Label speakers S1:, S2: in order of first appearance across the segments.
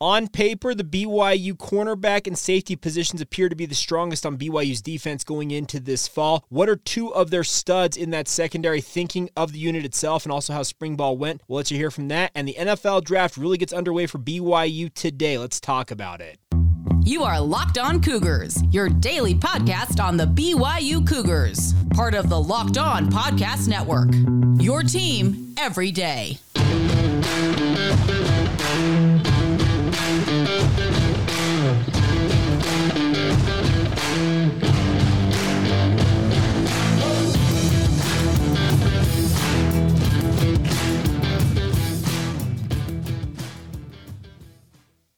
S1: On paper, the BYU cornerback and safety positions appear to be the strongest on BYU's defense going into this fall. What are two of their studs in that secondary thinking of the unit itself and also how spring ball went? We'll let you hear from that. And the NFL draft really gets underway for BYU today. Let's talk about it.
S2: You are Locked On Cougars, your daily podcast on the BYU Cougars, part of the Locked On Podcast Network. Your team every day.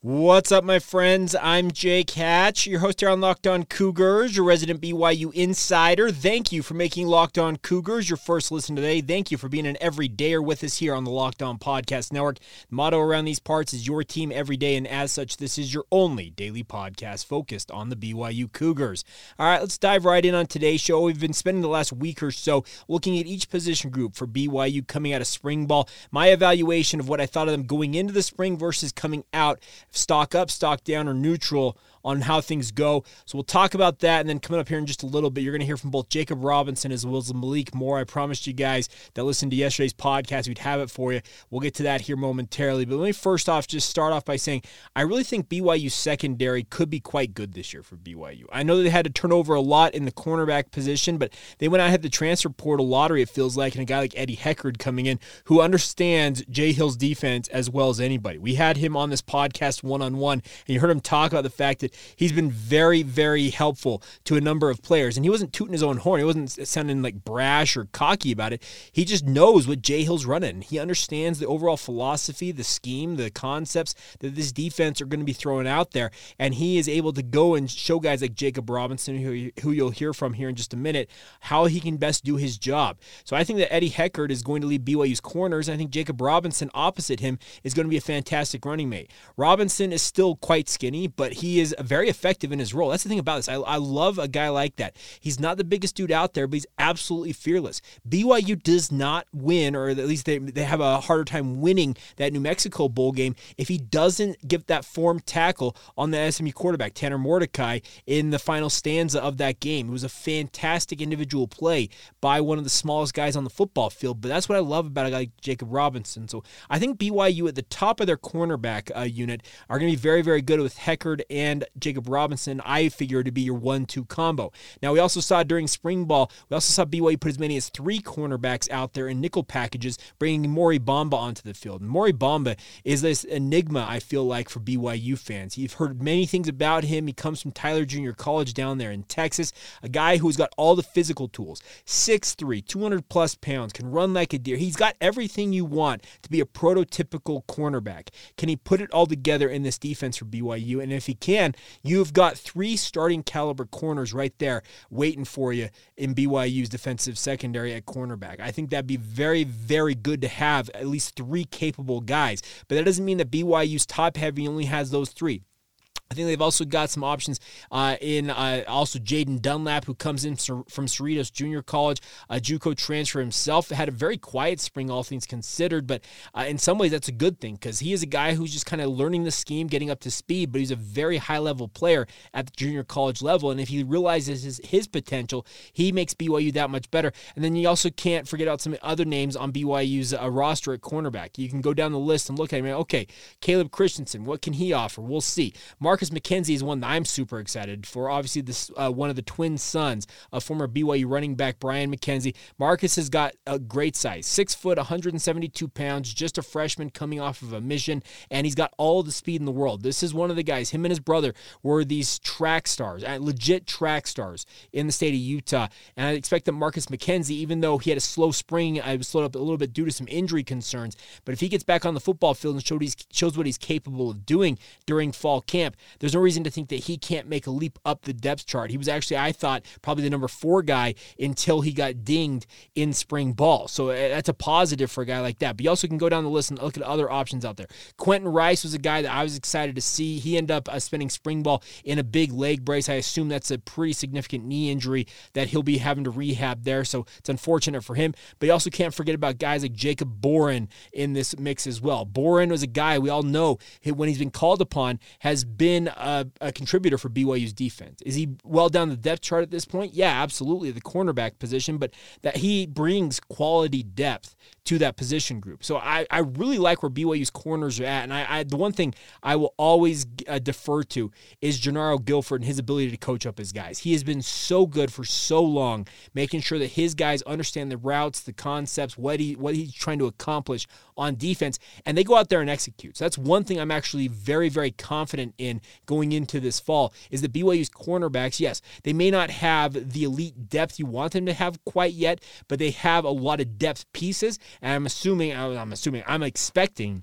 S1: What's up, my friends? I'm Jake Hatch, your host here on Locked On Cougars, your resident BYU insider. Thank you for making Locked On Cougars your first listen today. Thank you for being an everydayer with us here on the Locked On Podcast Network. The motto around these parts is your team every day, and as such, this is your only daily podcast focused on the BYU Cougars. All right, let's dive right in on today's show. We've been spending the last week or so looking at each position group for BYU coming out of spring ball, my evaluation of what I thought of them going into the spring versus coming out stock up, stock down, or neutral on how things go. So we'll talk about that. And then coming up here in just a little bit, you're going to hear from both Jakob Robinson as well as Malik Moore. I promised you guys that listened to yesterday's podcast, we'd have it for you. We'll get to that here momentarily. But let me first off just start off by saying I really think BYU secondary could be quite good this year for BYU. I know they had to turn over a lot in the cornerback position, but they went out and had the transfer portal lottery, it feels like, and a guy like Eddie Heckard coming in who understands Jay Hill's defense as well as anybody. We had him on this podcast one on one, and you heard him talk about the fact that he's been very, very helpful to a number of players. And he wasn't tooting his own horn. He wasn't sounding like brash or cocky about it. He just knows what Jay Hill's running. He understands the overall philosophy, the scheme, the concepts that this defense are going to be throwing out there. And he is able to go and show guys like Jakob Robinson, who, who you'll hear from here in just a minute, how he can best do his job. So I think that Eddie Heckard is going to lead BYU's corners. I think Jakob Robinson opposite him is going to be a fantastic running mate. Robinson is still quite skinny, but he is very effective in his role. That's the thing about this. I, I love a guy like that. He's not the biggest dude out there, but he's absolutely fearless. BYU does not win, or at least they, they have a harder time winning that New Mexico Bowl game if he doesn't give that form tackle on the SMU quarterback, Tanner Mordecai, in the final stanza of that game. It was a fantastic individual play by one of the smallest guys on the football field, but that's what I love about a guy like Jakob Robinson. So I think BYU at the top of their cornerback uh, unit are going to be very, very good with Heckard and Jakob Robinson, I figure to be your one-two combo. Now we also saw during spring ball, we also saw BYU put as many as three cornerbacks out there in nickel packages, bringing Mory Bamba onto the field. Mory Bamba is this enigma, I feel like, for BYU fans. You've heard many things about him. He comes from Tyler Junior College down there in Texas, a guy who's got all the physical tools. 6'3, 200 plus pounds, can run like a deer. He's got everything you want to be a prototypical cornerback. Can he put it all together in this defense for BYU? And if he can, you've got three starting caliber corners right there waiting for you in BYU's defensive secondary at cornerback. I think that'd be very, very good to have at least three capable guys. But that doesn't mean that BYU's top heavy only has those three. I think they've also got some options uh, in uh, also Jaden Dunlap, who comes in from Cerritos Junior College, a JUCO transfer himself. Had a very quiet spring, all things considered, but uh, in some ways that's a good thing because he is a guy who's just kind of learning the scheme, getting up to speed. But he's a very high level player at the junior college level, and if he realizes his, his potential, he makes BYU that much better. And then you also can't forget out some other names on BYU's uh, roster at cornerback. You can go down the list and look at him. Okay, Caleb Christensen, what can he offer? We'll see. Mark Marcus McKenzie is one that I'm super excited for. Obviously, this uh, one of the twin sons of former BYU running back Brian McKenzie. Marcus has got a great size, six foot, 172 pounds, just a freshman coming off of a mission, and he's got all the speed in the world. This is one of the guys. Him and his brother were these track stars, uh, legit track stars in the state of Utah. And I expect that Marcus McKenzie, even though he had a slow spring, I was slowed up a little bit due to some injury concerns. But if he gets back on the football field and shows what he's capable of doing during fall camp, there's no reason to think that he can't make a leap up the depth chart. He was actually, I thought, probably the number four guy until he got dinged in spring ball. So uh, that's a positive for a guy like that. But you also can go down the list and look at other options out there. Quentin Rice was a guy that I was excited to see. He ended up uh, spending spring ball in a big leg brace. I assume that's a pretty significant knee injury that he'll be having to rehab there. So it's unfortunate for him. But you also can't forget about guys like Jacob Boren in this mix as well. Boren was a guy we all know when he's been called upon has been a, a contributor for BYU's defense. Is he well down the depth chart at this point? Yeah, absolutely, the cornerback position, but that he brings quality depth to that position group. So I, I really like where BYU's corners are at. And I, I the one thing I will always uh, defer to is Jernaro Gilford and his ability to coach up his guys. He has been so good for so long, making sure that his guys understand the routes, the concepts, what he what he's trying to accomplish on defense, and they go out there and execute. So that's one thing I'm actually very, very confident in going into this fall is that BYU's cornerbacks, yes, they may not have the elite depth you want them to have quite yet, but they have a lot of depth pieces. And I'm assuming, I'm assuming, I'm expecting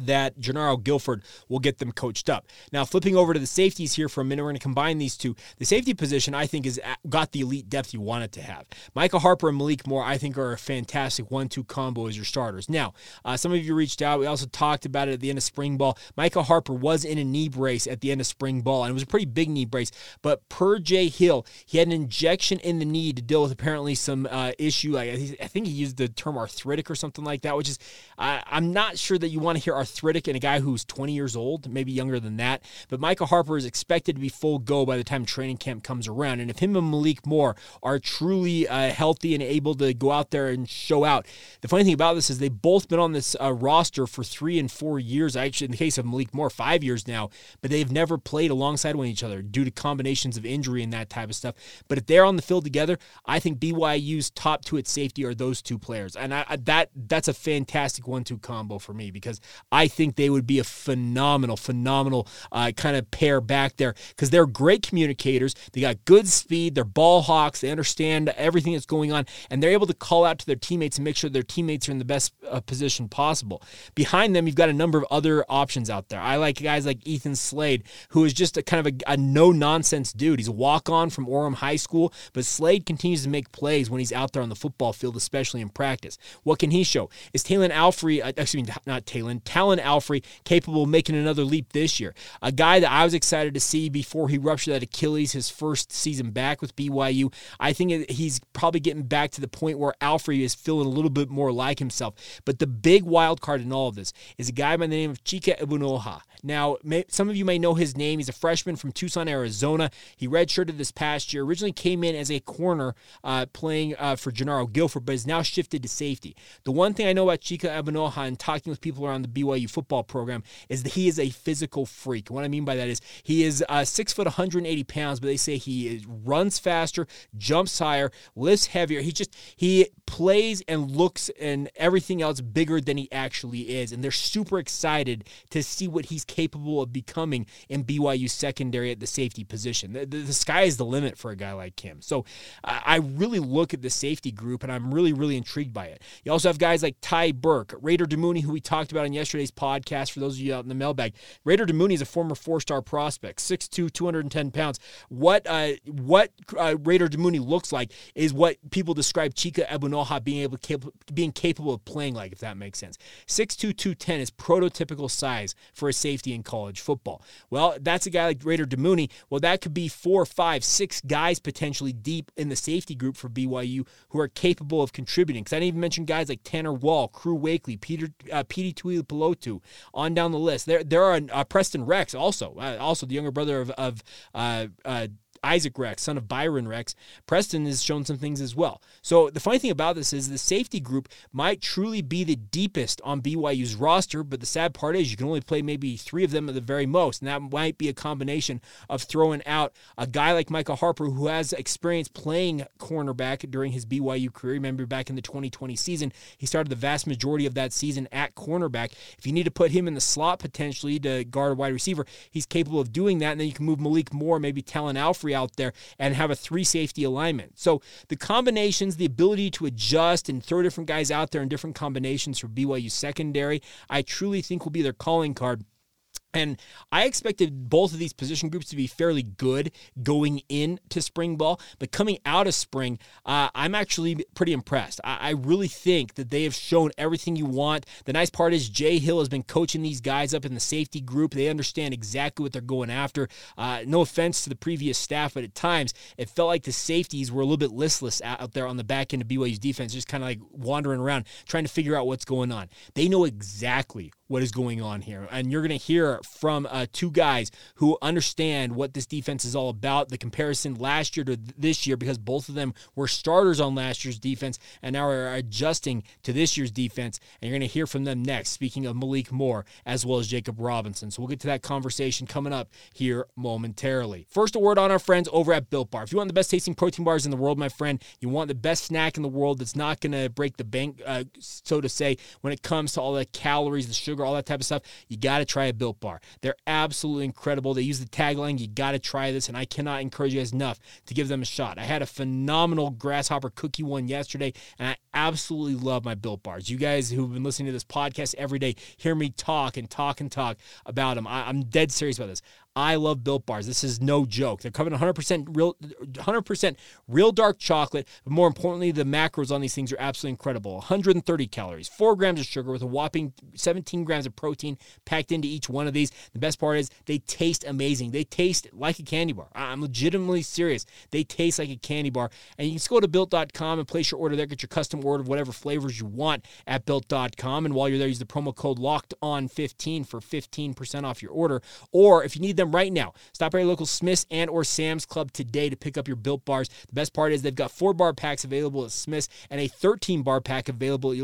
S1: that Jernaro Gilford will get them coached up. Now, flipping over to the safeties here for a minute, we're going to combine these two. The safety position, I think, has got the elite depth you want it to have. Michael Harper and Malik Moore, I think, are a fantastic one-two combo as your starters. Now, uh, some of you reached out. We also talked about it at the end of spring ball. Michael Harper was in a knee brace at the end of spring ball, and it was a pretty big knee brace. But per Jay Hill, he had an injection in the knee to deal with apparently some uh, issue. I, I think he used the term arthritic or something like that, which is I, I'm not sure that you want to hear arthritic in a guy who's 20 years old, maybe younger than that. But Michael Harper is expected to be full go by the time training camp comes around. And if him and Malik Moore are truly uh, healthy and able to go out there and show out, the funny thing about this is they've both been on this uh, roster for three and four years. Actually, in the case of Malik Moore, five years now, but they've never played alongside one each other due to combinations of injury and that type of stuff. But if they're on the field together, I think BYU's top two at safety are those two players, and I, that that's a fantastic one-two combo for me because I think they would be a phenomenal, phenomenal uh, kind of pair back there because they're great communicators. They got good speed. They're ball hawks. They understand everything that's going on, and they're able to call out to their teammates and make sure their teammates are in the best uh, position possible. Behind them, you've got a number of other options out there. I like guys like Ethan Slade, who is just a kind of a, a no nonsense dude. He's a walk on from Orem High School, but Slade continues to make plays when he's out there on the football field, especially in practice. What can he show? Is Talon Alfrey, uh, excuse me, not Talon, Talon Alfrey capable of making another leap this year. A guy that I was excited to see before he ruptured that Achilles his first season back with BYU. I think he's probably getting back to the point where Alfrey is feeling a little bit more like himself. But the big wild card in all of this is a guy by the name of Chika Ebunoha. Now, may, some of you may know his name. He's a freshman from Tucson, Arizona. He redshirted this past year. Originally came in as a corner uh, playing uh, for Jernaro Gilford, but has now shifted to safety. The one thing I know about Chika Ebunoha and talking with people around the BYU football program is that he is a physical freak. What I mean by that is he is uh, six foot, 180 pounds, but they say he is, runs faster, jumps higher, lifts heavier. He just he plays and looks and everything else bigger than he actually is, and they're super excited to see what he's capable of becoming in BYU secondary at the safety position. The, the, the sky is the limit for a guy like him. So I really look at the safety group and I'm really, really intrigued by it. You also have guys like Ty Burke, Raider Damuni, who we talked about in yesterday's podcast for those of you out in the mailbag. Raider Damuni is a former four star prospect, 6'2, 210 pounds. What, uh, what uh, Raider Damuni looks like is what people describe Chika Ebunoha being able being capable of playing like, if that makes sense. 6'2, 210 is prototypical size for a safety in college football. Well, that's a guy like Raider Damuni. Well, that could be four, five, six guys potentially deep in the safety group for BYU who are capable of contributing. Because I didn't even mention guys like Tanner Wall, Crew Wakely, Peter uh, Petey Tuipulotu, on down the list. There, there are uh, Preston Rex also, uh, also the younger brother of, of uh, uh, Isaac Rex, son of Byron Rex. Preston has shown some things as well. So the funny thing about this is the safety group might truly be the deepest on BYU's roster, but the sad part is you can only play maybe three of them at the very most, and that might be a combination of throwing out a guy like Michael Harper who has experience playing cornerback during his BYU career. Remember back in the 2020 season, he started the vast majority of that season at cornerback. If you need to put him in the slot potentially to guard a wide receiver, he's capable of doing that, and then you can move Malik Moore, maybe Talon Alfrey out there and have a three safety alignment. So the combinations, the ability to adjust and throw different guys out there in different combinations for BYU secondary, I truly think will be their calling card. And I expected both of these position groups to be fairly good going into spring ball, but coming out of spring, uh, I'm actually pretty impressed. I, I, really think that they have shown everything you want. The nice part is Jay Hill has been coaching these guys up in the safety group. They understand exactly what they're going after. Uh, no offense to the previous staff, but at times it felt like the safeties were a little bit listless out there on the back end of BYU's defense, just kind of like wandering around trying to figure out what's going on. They know exactly what is going on here. And you're going to hear from uh, two guys who understand what this defense is all about, the comparison last year to this year, because both of them were starters on last year's defense and now are adjusting to this year's defense. And you're going to hear from them next, speaking of Malik Moore as well as Jakob Robinson. So we'll get to that conversation coming up here momentarily. First, a word on our friends over at Built Bar. If you want the best tasting protein bars in the world, my friend, you want the best snack in the world that's not going to break the bank, uh, so to say, when it comes to all the calories, the sugar, all that type of stuff, you got to try a Built Bar. They're absolutely incredible. They use the tagline, you got to try this, and I cannot encourage you guys enough to give them a shot. I had a phenomenal grasshopper cookie one yesterday, and I absolutely love my Built Bars. You guys who've been listening to this podcast every day hear me talk and talk and talk about them. I, I'm dead serious about this. I love Built Bars. This is no joke. They're coming 100% real, 100% real dark chocolate. But more importantly, the macros on these things are absolutely incredible. 130 calories, four grams of sugar with a whopping 17 grams of protein packed into each one of these. The best part is they taste amazing. They taste like a candy bar. I'm legitimately serious. They taste like a candy bar. And you can just go to built.com and place your order there. Get your custom order of whatever flavors you want at built.com. And while you're there, use the promo code locked on 15 for 15% off your order. Or if you need them right now. Stop by your local Smith's and or Sam's Club today to pick up your Built Bars. The best part is they've got four bar packs available at Smith's and a 13 bar pack available at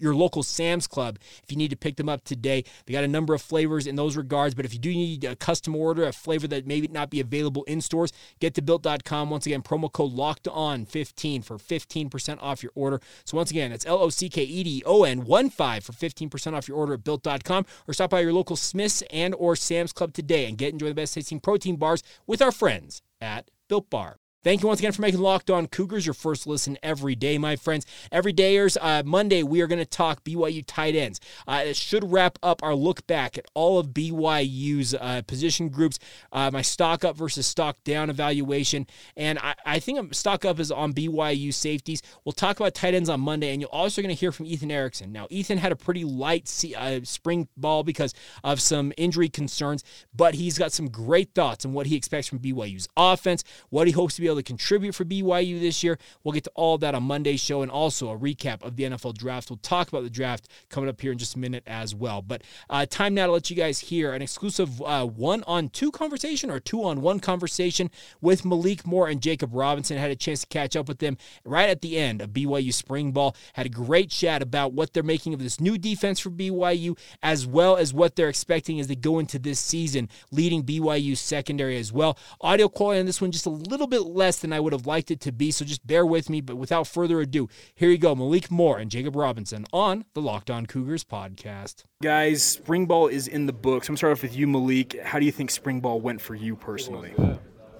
S1: your local Sam's Club if you need to pick them up today. They got a number of flavors in those regards, but if you do need a custom order, a flavor that may not be available in stores, get to built.com. Once again, promo code locked on 15 for 15% off your order. So once again, it's L O C K E D O N 1 5 for 15% off your order at built.com or stop by your local Smith's and or Sam's Club today and get enjoy the best tasting protein bars with our friends at Built Bar. Thank you once again for making Locked On Cougars your first listen every day, my friends. Every dayers, uh, Monday we are going to talk BYU tight ends. Uh, it should wrap up our look back at all of BYU's uh, position groups, uh, my stock up versus stock down evaluation, and I, I think stock up is on BYU safeties. We'll talk about tight ends on Monday, and you're also going to hear from Ethan Erickson. Now, Ethan had a pretty light uh, spring ball because of some injury concerns, but he's got some great thoughts on what he expects from BYU's offense, what he hopes to be able able to contribute for BYU this year. We'll get to all of that on Monday's show and also a recap of the NFL draft. We'll talk about the draft coming up here in just a minute as well. But uh, time now to let you guys hear an exclusive uh, one on two conversation or two on one conversation with Malik Moore and Jakob Robinson. I had a chance to catch up with them right at the end of BYU spring ball. Had a great chat about what they're making of this new defense for BYU, as well as what they're expecting as they go into this season, leading BYU secondary as well. Audio quality on this one just a little bit less less than I would have liked it to be, so just bear with me. But without further ado, here you go Malik Moore and Jakob Robinson on the Locked On Cougars podcast. Guys, spring ball is in the books. I'm going to start off with you, Malik. How do you think spring ball went for you personally?
S3: It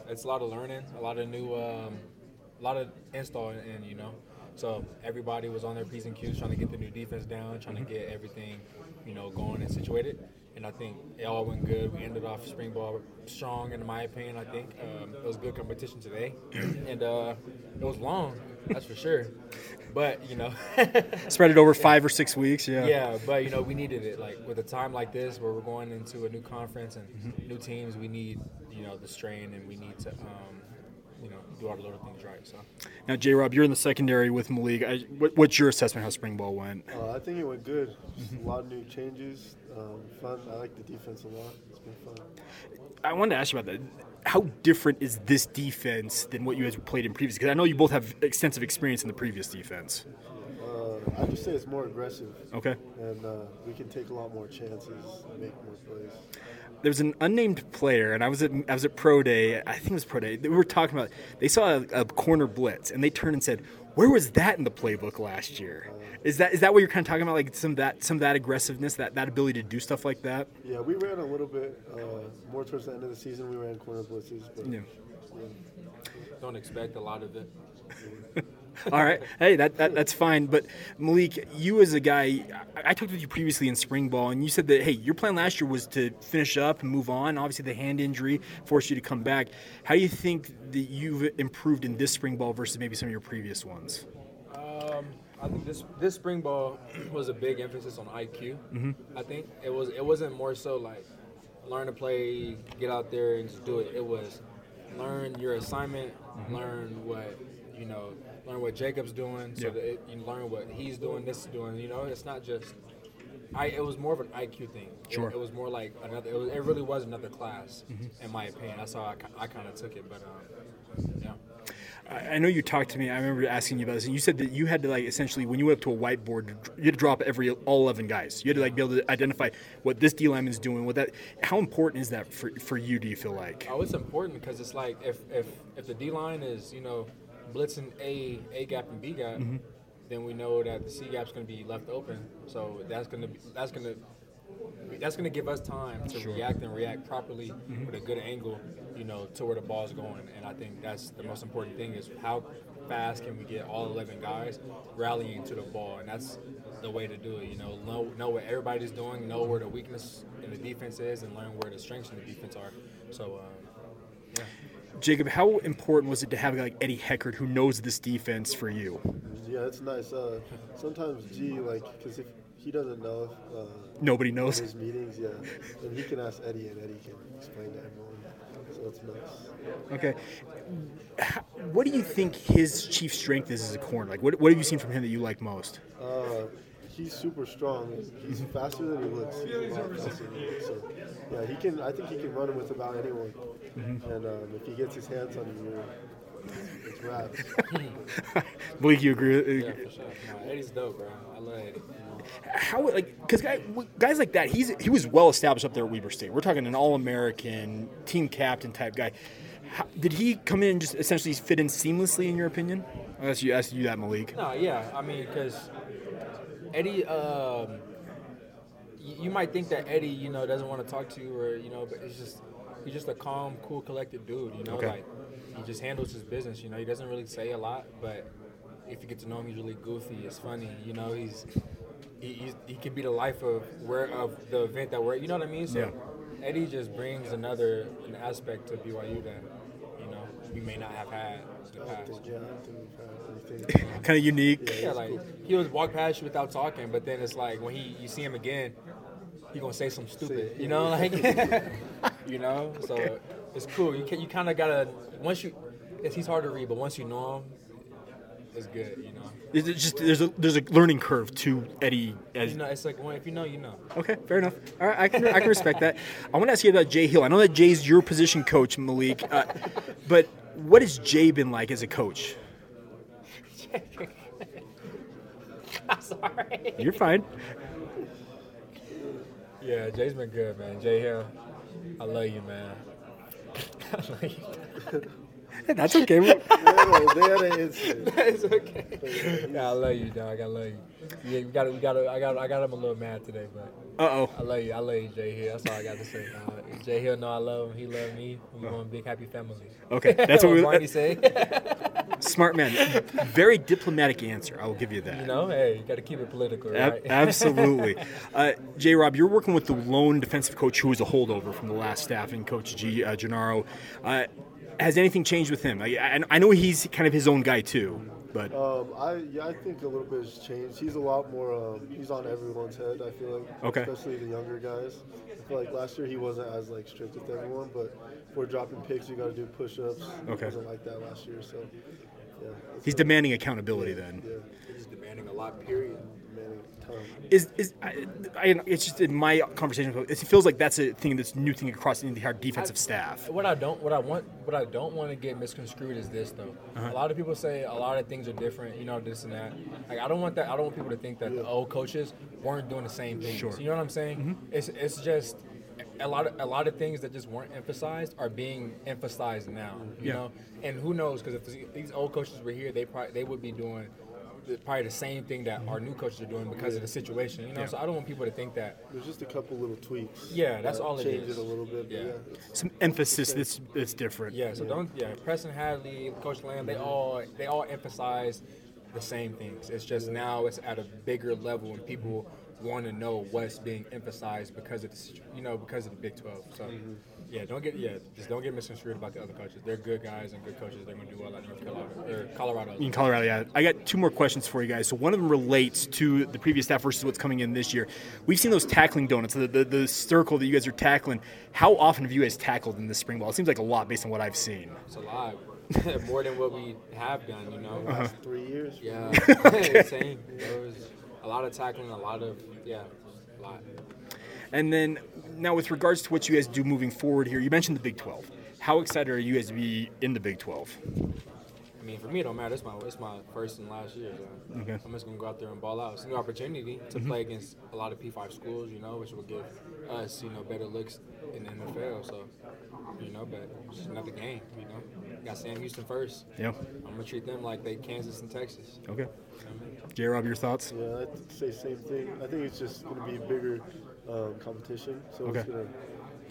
S3: it's a lot of learning, a lot of new, um, a lot of install, and you know. So everybody was on their P's and Q's trying to get the new defense down, trying to get everything, you know, going and situated and I think it all went good. We ended off spring ball strong, in my opinion. I think um, it was good competition today, and uh, it was long, that's for sure. But you know,
S1: spread it over five or six weeks. Yeah.
S3: Yeah, but you know, we needed it. Like with a time like this, where we're going into a new conference and mm-hmm. new teams, we need you know the strain, and we need to. Um, you know, do all the little things right. So
S1: now, J. Rob, you're in the secondary with Malik. I, what, what's your assessment how spring ball went?
S4: Uh, I think it went good. Mm-hmm. A lot of new changes. Um, fun. I like the defense a lot. It's been fun.
S1: I wanted to ask you about that. How different is this defense than what you guys played in previous? Because I know you both have extensive experience in the previous defense.
S4: Uh, I just say it's more aggressive.
S1: Okay.
S4: And uh, we can take a lot more chances, make more plays
S1: there's an unnamed player, and I was at I was at pro day. I think it was pro day. We were talking about. They saw a, a corner blitz, and they turned and said, "Where was that in the playbook last year?" Is that is that what you're kind of talking about? Like some of that some of that aggressiveness, that that ability to do stuff like that.
S4: Yeah, we ran a little bit uh, more towards the end of the season. We ran corner blitzes, but yeah.
S3: yeah. don't expect a lot of it.
S1: All right. Hey, that, that that's fine. But Malik, you as a guy, I, I talked with you previously in spring ball, and you said that hey, your plan last year was to finish up and move on. Obviously, the hand injury forced you to come back. How do you think that you've improved in this spring ball versus maybe some of your previous ones?
S3: Um, I think this this spring ball was a big emphasis on IQ.
S1: Mm-hmm.
S3: I think it was it wasn't more so like learn to play, get out there and just do it. It was learn your assignment,
S1: Mm-hmm.
S3: learn what you know, learn what Jakob's doing, so
S1: Yeah.
S3: that it, you learn what he's doing, this is doing. You know, it's not just. I, it was more of an IQ thing. It-
S1: Sure.
S3: It, was more like another. It, was, it really was another class,
S1: Mm-hmm.
S3: in my opinion. That's how I, I kind of took it. But um, yeah.
S1: I I know you talked to me. I remember asking you about this, and you said that you had to like essentially when you went up to a whiteboard, you had to drop every all eleven guys. You had to like be able to identify what this D lineman's doing. What that? How important is that for for you? Do you feel like?
S3: Oh, it's important because it's like if if if the D line is you know blitzing A A gap and B gap,
S1: Mm-hmm.
S3: then we know that the C gap's going to be left open. So that's going to be that's going to that's going to give us time to react and react properly
S1: Mm-hmm.
S3: with a good angle, you know, to where the ball's going. And I think that's the most important thing is how fast can we get all 11 guys rallying to the ball, and that's the way to do it. You know, know, know what everybody's doing, know where the weakness in the defense is, and learn where the strengths in the defense are. So. Um, yeah.
S1: Jakob, how important was it to have a guy like Eddie Heckard who knows this defense for you?
S4: Yeah, it's nice. Uh, sometimes G, like, because if he doesn't know uh,
S1: Nobody knows.
S4: his meetings, yeah, and he can ask Eddie, and Eddie can explain to everyone. So it's nice.
S1: Okay. How- What do you think his chief strength is as a corner? Like, what, what have you seen from him that you like most?
S4: Uh, he's super strong. He's faster than he looks. He's a lot faster than he looks. So, yeah, he can. I think he can run with about anyone. And um, if he gets his hands on you, it's, it's raps.
S1: Malik, you agree? with-
S3: Yeah, for sure. No, Eddie's dope, bro. I love Eddie.
S1: How like because guy, guys like that, he's he was well established up there at Weber State. We're talking an All-American, team captain type guy. How, did he come in and just essentially fit in seamlessly in your opinion? I asked you asked you that, Malik.
S3: No, yeah. I mean, because Eddie, um, you, you might think that Eddie, you know, doesn't want to talk to you, or you know, but it's just he's just a calm, cool, collected dude. You know,
S1: Okay.
S3: like he just handles his business. You know, he doesn't really say a lot, but if you get to know him, he's really goofy. It's funny. You know, he's he, he's, he can be the life of where of the event that we're. You know what I mean? So Eddie just brings another an aspect to BYU that you know we may not have had in the past.
S4: think, yeah, I don't think we've had anything.
S1: Kind of unique.
S3: Yeah, like he would walk past you without talking, but then it's like when he you see him again, he gonna say something stupid, you know, like you know. So it's cool. You can, you kind of gotta once you, it's, he's hard to read, but once you know him, it's good, you know.
S1: It's just there's a there's a learning curve to Eddie as
S3: You know, it's like well, if you know, you know.
S1: Okay, fair enough. All right, I can I can respect that. I want to ask you about Jay Hill. I know that Jay's your position coach, Malik, uh, but what has Jay been like as a coach?
S3: I'm sorry.
S1: You're fine.
S3: Yeah, Jay's been good, man. Jay Hill, I love you, man. I love you.
S1: Hey, that's okay.
S4: They had a- they had an incident.
S3: it's okay. Yeah, I love you, dog. I love you. Yeah, we got to we got to I got I got him a little mad today, but.
S1: Uh oh.
S3: I love you. I love you, Jay Hill. That's all I got to say. Uh, Jay Hill know I love him. He love me. We one big happy family.
S1: Okay, that's what we-
S3: Barney say.
S1: Smart man. Very diplomatic answer. I will give you that.
S3: you know, hey, you got to keep it political,
S1: Ab-
S3: right?
S1: absolutely. Uh, J. Rob, you're working with the lone defensive coach who was a holdover from the last staff, and Coach G. Uh, Jernaro. Uh, has anything changed with him? I, I, I know he's kind of his own guy too, but
S4: Um, I yeah, I think a little bit has changed. He's a lot more. Um, he's on everyone's head. I feel like,
S1: Okay.
S4: especially the younger guys. I feel like last year he wasn't as like strict with everyone, but if we're dropping picks, you got to do push-ups.
S1: Okay.
S4: He wasn't like that last year, so yeah.
S1: he's
S4: a-
S1: demanding accountability then.
S4: Yeah,
S3: He's demanding a lot, period.
S4: Demanding a ton.
S1: Is is I, I, it's just in my conversation. It feels like that's a thing that's new thing across the entire defensive staff.
S3: What I don't, what I want, what I don't want to get misconstrued is this though.
S1: Uh-huh.
S3: A lot of people say a lot of things are different, you know, this and that. Like I don't want that. I don't want people to think that the old coaches weren't doing the same things.
S1: Sure. Mm-hmm.
S3: You know what I'm saying? It's it's just a lot of a lot of things that just weren't emphasized are being emphasized now. You
S1: Yeah.
S3: know, and who knows? Because if these old coaches were here, they probably they would be doing. The- Probably the same thing that our new coaches are doing because of the situation, you know.
S1: Yeah.
S3: So I don't want people to think that
S4: There's just a couple little tweaks.
S3: Yeah, that's
S4: that
S3: all it
S4: change it a little bit.
S3: Yeah.
S4: Yeah,
S1: Some emphasis that's that's different.
S3: Yeah, so don't yeah, Preston Hadley, Coach Lamb, they all they all emphasize the same things. It's just now it's at a bigger level and people want to know what's being emphasized because of the you know because of the Big 12. So
S4: Mm-hmm.
S3: Yeah, don't get yeah just don't get misconstrued about the other coaches. They're good guys and good coaches. They're going to do well at North Carolina or Colorado.
S5: in Colorado. Yeah, I got two more questions for you guys. So one of them relates to the previous staff versus what's coming in this year. We've seen those tackling donuts, the, the, the circle that you guys are tackling. How often have you guys tackled in the spring ball? It seems like a lot based on what I've seen.
S3: It's a lot more than what we have done. You know.
S5: Uh-huh.
S4: Three years.
S3: Yeah, insane. There was a lot of tackling, a lot of yeah, a lot.
S5: And then now with regards to what you guys do moving forward here, you mentioned the Big 12. How excited are you guys to be in the Big 12?
S3: I mean, for me, it don't matter. It's my it's my first and last year. So
S5: Okay.
S3: I'm just gonna go out there and ball out. It's a new opportunity to mm-hmm. play against a lot of P5 schools, you know, which will give us, you know, better looks in the NFL. So, you know, but it's just another game, you know. Got Sam Houston first.
S5: Yeah.
S3: I'm gonna treat them like they Kansas and Texas.
S5: Okay.
S3: You know I mean?
S5: J Rob, your thoughts?
S4: Yeah, I'd say same thing. I think it's just going to be a bigger um, competition, so it's
S5: Okay.
S4: going to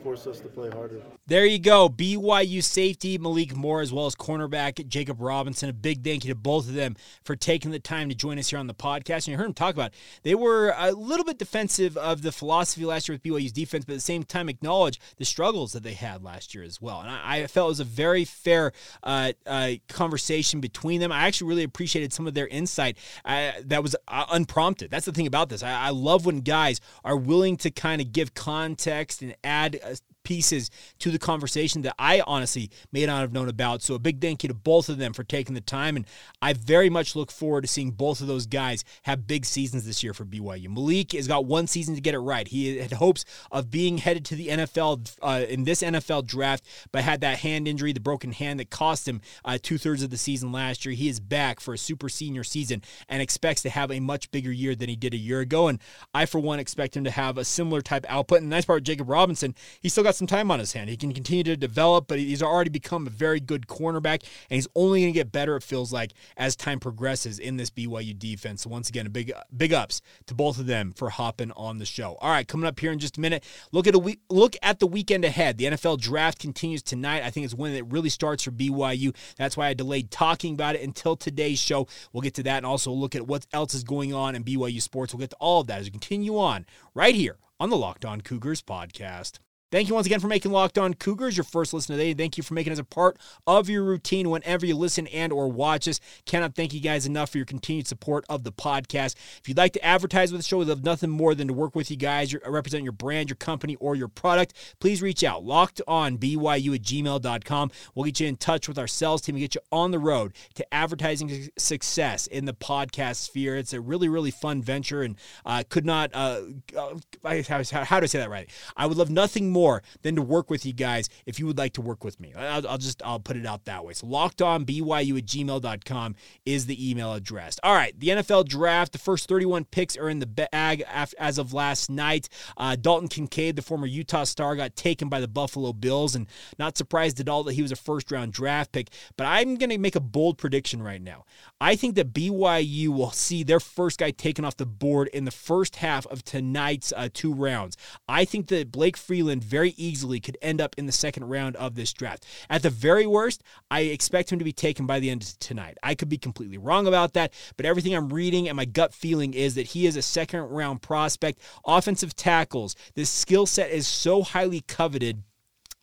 S4: force us to play harder.
S1: There you go. BYU safety Malik Moore, as well as cornerback Jakob Robinson. A big thank you to both of them for taking the time to join us here on the podcast. And you heard them talk about it. they were a little bit defensive of the philosophy last year with BYU's defense, but at the same time acknowledge the struggles that they had last year as well. And I, I felt it was a very fair uh, uh, conversation between them. I actually really appreciated some of their insight uh, that was uh, unprompted. That's the thing about this. I, I love when guys are willing to kind of give context and add. Pieces to the conversation that I honestly may not have known about. So a big thank you to both of them for taking the time. And I very much look forward to seeing both of those guys have big seasons this year for BYU. Malik has got one season to get it right. He had hopes of being headed to the NFL uh, in this NFL draft, but had that hand injury, the broken hand that cost him uh, two thirds of the season last year. He is back for a super senior season and expects to have a much bigger year than he did a year ago. And I, for one, expect him to have a similar type output. And the nice part, Jakob Robinson, he's still got some time on his hand. He can continue to develop, but he's already become a very good cornerback, and he's only going to get better. It feels like as time progresses in this BYU defense. So once again, a big big ups to both of them for hopping on the show. All right, coming up here in just a minute, look at a week, look at the weekend ahead. The NFL draft continues tonight. I think it's when it really starts for BYU. That's why I delayed talking about it until today's show. We'll get to that and also look at what else is going on in BYU sports. We'll get to all of that as we continue on right here on the Locked On Cougars podcast. Thank you once again for making Locked On Cougars your first listen today. Thank you for making us a part of your routine whenever you listen and or watch us. Cannot thank you guys enough for your continued support of the podcast. If you'd like to advertise with the show, we'd love nothing more than to work with you guys, your, represent your brand, your company, or your product. Please reach out. Locked on BYU at gmail.com. We'll get you in touch with our sales team and get you on the road to advertising success in the podcast sphere. It's a really, really fun venture and uh, could not, uh, uh, how, how do I say that right? I would love nothing more than to work with you guys if you would like to work with me. I'll, I'll just, I'll put it out that way. So locked on BYU at gmail.com is the email address. All right. The NFL draft, the first 31 picks are in the bag as of last night. Uh, Dalton Kincaid, the former Utah star, got taken by the Buffalo Bills and not surprised at all that he was a first round draft pick. But I'm going to make a bold prediction right now. I think that BYU will see their first guy taken off the board in the first half of tonight's uh, two rounds. I think that Blake Freeland very easily could end up in the second round of this draft. At the very worst, I expect him to be taken by the end of tonight. I could be completely wrong about that, but everything I'm reading and my gut feeling is that he is a second round prospect. Offensive tackles, this skill set is so highly coveted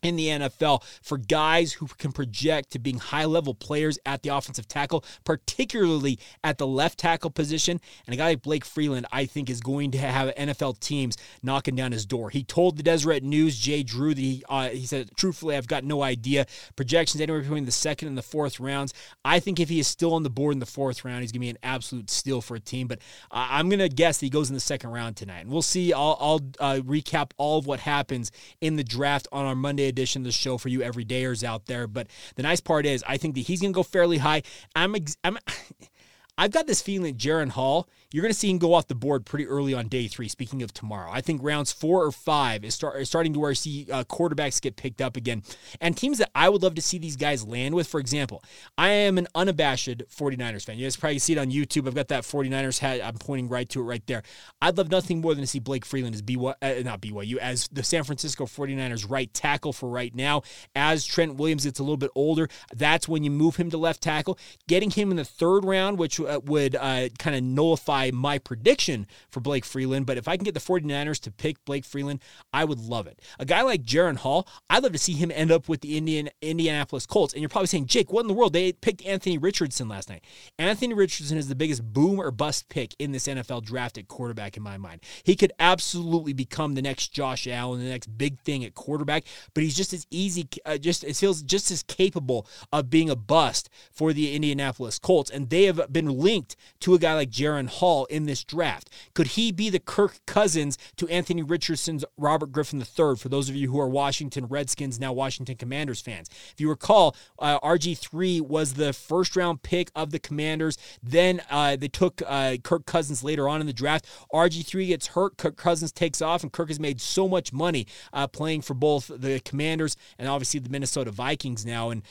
S1: in the NFL for guys who can project to being high level players at the offensive tackle, particularly at the left tackle position. And a guy like Blake Freeland, I think, is going to have NFL teams knocking down his door. He told the Deseret News, Jay Drew, that he, uh, he said, truthfully, I've got no idea. Projections anywhere between the second and the fourth rounds. I think if he is still on the board in the fourth round, he's going to be an absolute steal for a team. But uh, I'm going to guess that he goes in the second round tonight. And we'll see. I'll, I'll uh, recap all of what happens in the draft on our Monday edition of the show for you everydayers out there. But the nice part is, I think that he's going to go fairly high. I'm, ex- I'm I've got this feeling that Jaren Hall, you're going to see him go off the board pretty early on day three. Speaking of tomorrow, I think rounds four or five is, start, is starting to where I see uh, quarterbacks get picked up again. And teams that I would love to see these guys land with, for example, I am an unabashed 49ers fan. You guys probably see it on YouTube. I've got that 49ers hat. I'm pointing right to it right there. I'd love nothing more than to see Blake Freeland as BYU, uh, not BYU, as the San Francisco 49ers right tackle for right now. As Trent Williams gets a little bit older, that's when you move him to left tackle. Getting him in the third round, which uh, would uh, kind of nullify my prediction for Blake Freeland. But if I can get the 49ers to pick Blake Freeland, I would love it. A guy like Jaren Hall, I'd love to see him end up with the Indian Indianapolis Colts. And you're probably saying, Jake, what in the world? They picked Anthony Richardson last night. Anthony Richardson is the biggest boom or bust pick in this NFL draft at quarterback in my mind. He could absolutely become the next Josh Allen, the next big thing at quarterback, but he's just as easy, uh, just it feels just as capable of being a bust for the Indianapolis Colts. And they have been linked to a guy like Jaren Hall in this draft. Could he be the Kirk Cousins to Anthony Richardson's Robert Griffin III? For those of you who are Washington Redskins, now Washington Commanders fans. If you recall, uh, RG3 was the first round pick of the Commanders. Then uh, they took uh, Kirk Cousins later on in the draft. RG3 gets hurt. Kirk Cousins takes off, and Kirk has made so much money uh, playing for both the Commanders and obviously the Minnesota Vikings now. And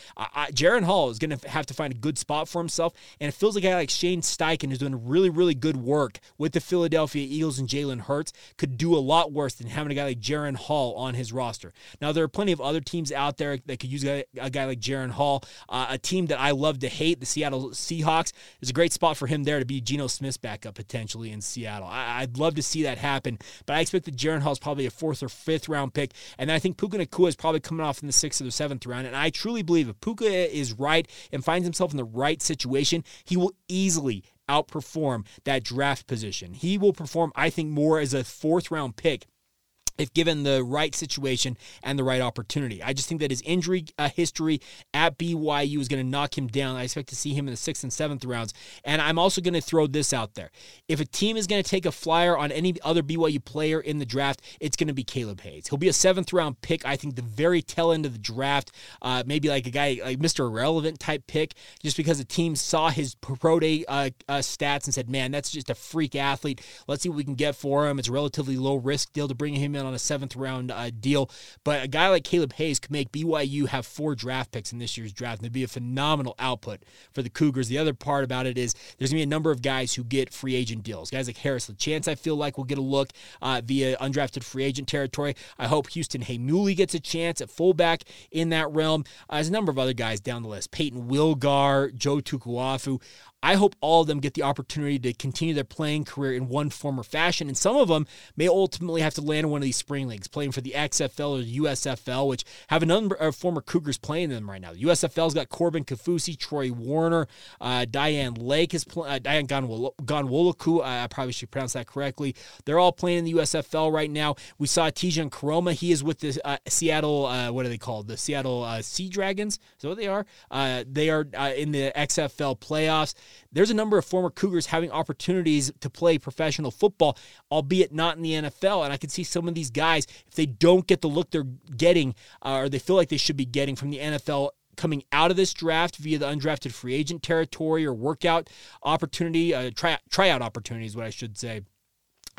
S1: Jaren Hall is going to have to find a good spot for himself. And it feels like a guy like Shane Steichen is doing really, really good work with the Philadelphia Eagles and Jalen Hurts could do a lot worse than having a guy like Jaren Hall on his roster. Now, there are plenty of other teams out there that could use a, guy like Jaren Hall. Uh, a team that I love to hate, the Seattle Seahawks, is a great spot for him there to be Geno Smith's backup potentially in Seattle. I, would love to see that happen, but I expect that Jaren Hall is probably a fourth or fifth round pick, and I think Puka Nacua is probably coming off in the sixth or the seventh round. And I truly believe if Puka is right and finds himself in the right situation, he will easily outperform that draft position. He will perform, I think, more as a fourth round pick if given the right situation and the right opportunity. I just think that his injury uh, history at BYU is going to knock him down. I expect to see him in the sixth and seventh rounds. And I'm also going to throw this out there. If a team is going to take a flyer on any other BYU player in the draft, it's going to be Caleb Hayes. He'll be a seventh round pick, I think, the very tail end of the draft. Uh, maybe like a guy like Mr. Irrelevant type pick, just because the team saw his pro day uh, uh, stats and said, man, that's just a freak athlete. Let's see what we can get for him. It's a relatively low risk deal to bring him in on a seventh round uh, deal. But a guy like Caleb Hayes could make BYU have four draft picks in this year's draft, and it'd be a phenomenal output for the Cougars. The other part about it is there's going to be a number of guys who get free agent deals. Guys like Harris LaChance, I feel like, will get a look uh, via undrafted free agent territory. I hope Houston Heimuli gets a chance at fullback in that realm. Uh, there's a number of other guys down the list. Peyton Wilgar, Joe Tukuafu. I hope all of them get the opportunity to continue their playing career in one form or fashion. And some of them may ultimately have to land in one of these spring leagues, playing for the XFL or the USFL, which have a number of former Cougars playing them right now. The USFL's got Corbin Kafusi, Troy Warner, uh, Diane Lake is pl- uh, Dayan Ghanwoloku. I probably should pronounce that correctly. They're all playing in the USFL right now. We saw Tejan Koroma. He is with the uh, Seattle. Uh, what are they called? The Seattle uh, Sea Dragons. Is that what they are? Uh, they are in the XFL playoffs there's a number of former Cougars having opportunities to play professional football, albeit not in the NFL. And I can see some of these guys, if they don't get the look they're getting uh, or they feel like they should be getting from the NFL coming out of this draft via the undrafted free agent territory or workout opportunity, uh, try, tryout opportunities, what I should say.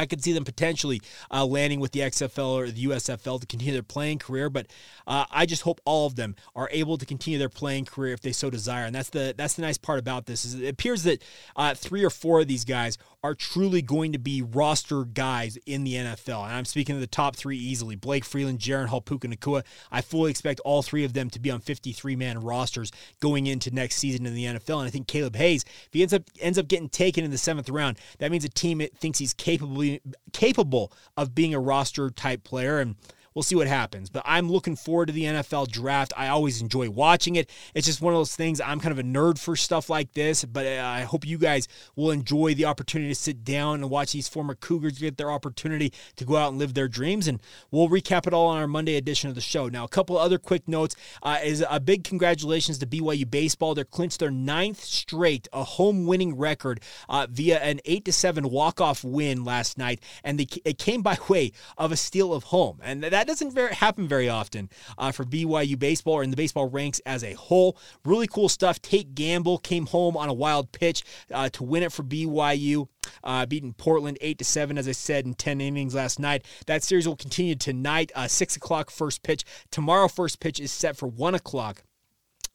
S1: I could see them potentially uh, landing with the XFL or the USFL to continue their playing career, but uh, I just hope all of them are able to continue their playing career if they so desire. And that's the that's the nice part about this is it appears that uh, three or four of these guys are truly going to be roster guys in the NFL. And I'm speaking of the top three easily: Blake Freeland, Jaren Hall, Puka Nacua. I fully expect all three of them to be on 53 man rosters going into next season in the NFL. And I think Caleb Hayes, if he ends up ends up getting taken in the seventh round, that means a team thinks he's capable capable of being a roster type player. And we'll see what happens. But I'm looking forward to the NFL draft. I always enjoy watching it. It's just one of those things. I'm kind of a nerd for stuff like this, but uh, I hope you guys will enjoy the opportunity to sit down and watch these former Cougars get their opportunity to go out and live their dreams. And we'll recap it all on our Monday edition of the show. Now, a couple other quick notes uh, is a big congratulations to BYU baseball. They clinched their ninth straight, a home winning record uh, via an eight to seven walk off win last night, and they, it came by way of a steal of home, and that that doesn't very, happen very often uh, for BYU baseball or in the baseball ranks as a whole. Really cool stuff. Tate Gamble came home on a wild pitch uh, to win it for BYU. Uh, beating Portland eight to seven, as I said in ten innings last night. That series will continue tonight. Uh, six o'clock first pitch. Tomorrow first pitch is set for one o'clock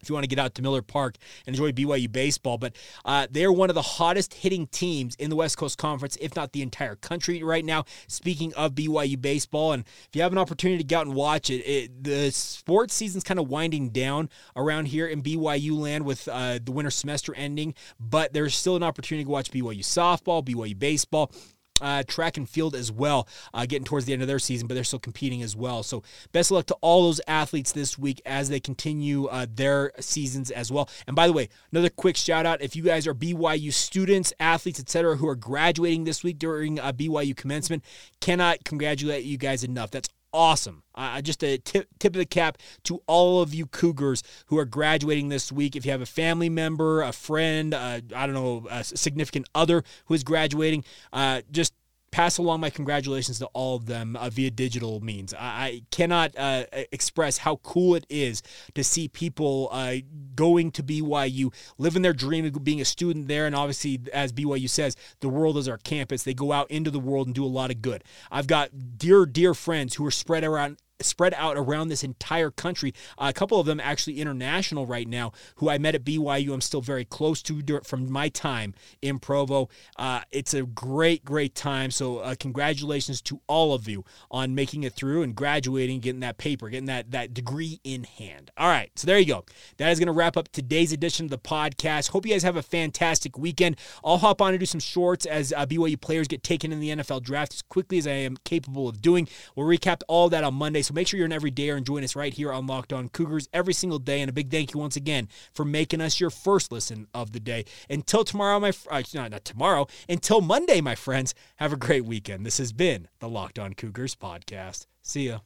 S1: if you want to get out to Miller Park and enjoy BYU baseball. But uh, they're one of the hottest hitting teams in the West Coast Conference, if not the entire country right now. Speaking of BYU baseball, and if you have an opportunity to get out and watch it, it the sports season's kind of winding down around here in BYU land with uh, the winter semester ending, but there's still an opportunity to watch BYU softball, BYU baseball uh, track and field as well, uh, getting towards the end of their season, but they're still competing as well. So, best of luck to all those athletes this week as they continue uh, their seasons as well. And by the way, another quick shout out if you guys are BYU students, athletes, etc., who are graduating this week during uh, BYU commencement, cannot congratulate you guys enough. That's awesome. Uh, just a tip, tip of the cap to all of you Cougars who are graduating this week. If you have a family member, a friend, uh, I don't know, a significant other who is graduating, uh, just pass along my congratulations to all of them uh, via digital means. I, I cannot uh, express how cool it is to see people uh, going to BYU, living their dream of being a student there. And obviously, as BYU says, the world is our campus. They go out into the world and do a lot of good. I've got dear, dear friends who are spread around spread out around this entire country. Uh, a couple of them actually international right now, who I met at BYU. I'm still very close to from my time in Provo. Uh, it's a great, great time. So uh, congratulations to all of you on making it through and graduating, getting that paper, getting that that degree in hand. All right, so there you go. That is going to wrap up today's edition of the podcast. Hope you guys have a fantastic weekend. I'll hop on and do some shorts as uh, BYU players get taken in the NFL draft as quickly as I am capable of doing. We'll recap all that on Monday. So make sure you're an everydayer and join us right here on Locked On Cougars every single day. And a big thank you once again for making us your first listen of the day. Until tomorrow, my uh, not, not tomorrow, until Monday, my friends, have a great weekend. This has been the Locked On Cougars podcast. See ya.